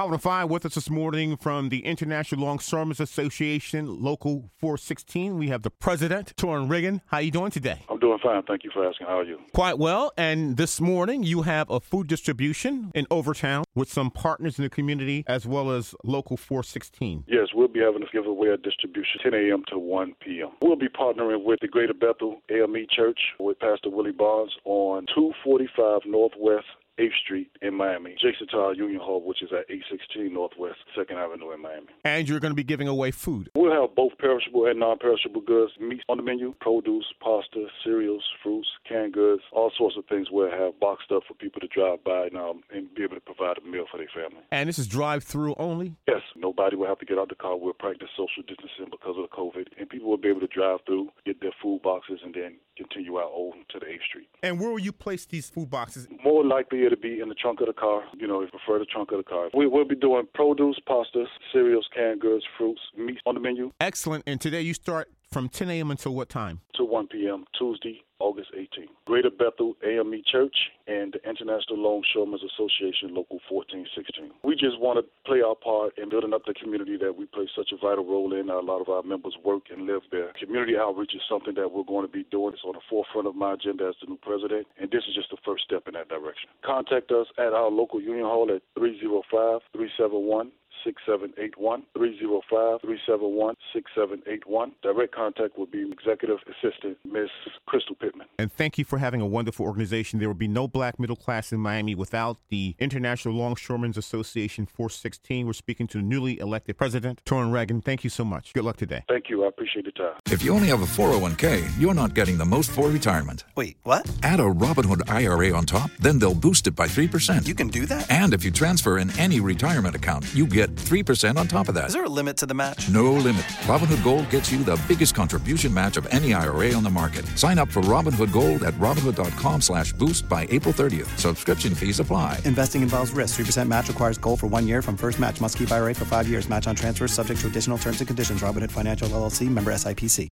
Out on five with us this morning from the International Long Longshoremen's Association, Local 416. We have the president, Torrin Riggin. How you doing today? I'm doing fine. Thank you for asking. How are you? Quite well. And this morning you have a food distribution in Overtown with some partners in the community as well as Local 416. Yes, we'll be having a giveaway of distribution 10 a.m. to 1 p.m. We'll be partnering with the Greater Bethel AME Church with Pastor Willie Barnes on 245 Northwest 8th Street in Miami, adjacent to our Union Hall, which is at 816 Northwest 2nd Avenue in Miami. And you're going to be giving away food. We'll have both perishable and non-perishable goods, meats on the menu, produce, pasta, cereals, fruits, canned goods, all sorts of things we'll have boxed up for people to drive by and, um, and be able to provide a meal for their family. And this is drive-through only? Yes. Nobody will have to get out of the car. We'll practice social distancing because of the COVID. And people will be able to drive through, get their food boxes, and then continue out over to the 8th Street. And where will you place these food boxes? More likely it'll be in the trunk of the car. You know, if you prefer the trunk of the car. We will be doing produce, pastas, cereals, canned goods, fruits, meat on the menu. Excellent. And today you start from 10 a.m. until what time? To 1 p.m. Tuesday, August 18th. Greater Bethel AME Church and the International Longshoremen's Association Local 1416. We just want to play our part in building up the community that we play such a vital role in. A lot of our members work and live there. Community outreach is something that we're going to be doing. It's on the forefront of my agenda as the new president, and this is just the first step in that direction. Contact us at our local union hall at 305 371 6781 305 371 6781. Direct contact will be Executive Assistant Miss Crystal Pittman. And thank you for having a wonderful organization. There will be no black middle class in Miami without the International Longshoremen's Association 416. We're speaking to the newly elected president, Torrin Reagan. Thank you so much. Good luck today. Thank you. I appreciate the time. If you only have a 401k, you're not getting the most for retirement. Wait, what? Add a Robinhood IRA on top, then they'll boost it by 3%. You can do that? And if you transfer in any retirement account, you get 3% on top of that. Is there a limit to the match? No limit. Robinhood Gold gets you the biggest contribution match of any IRA on the market. Sign up for Robinhood Gold at Robinhood.com slash boost by April 30th. Subscription fees apply. Investing involves risk. 3% match requires gold for one year from first match. Must keep IRA for five years. Match on transfers subject to additional terms and conditions. Robinhood Financial LLC member SIPC.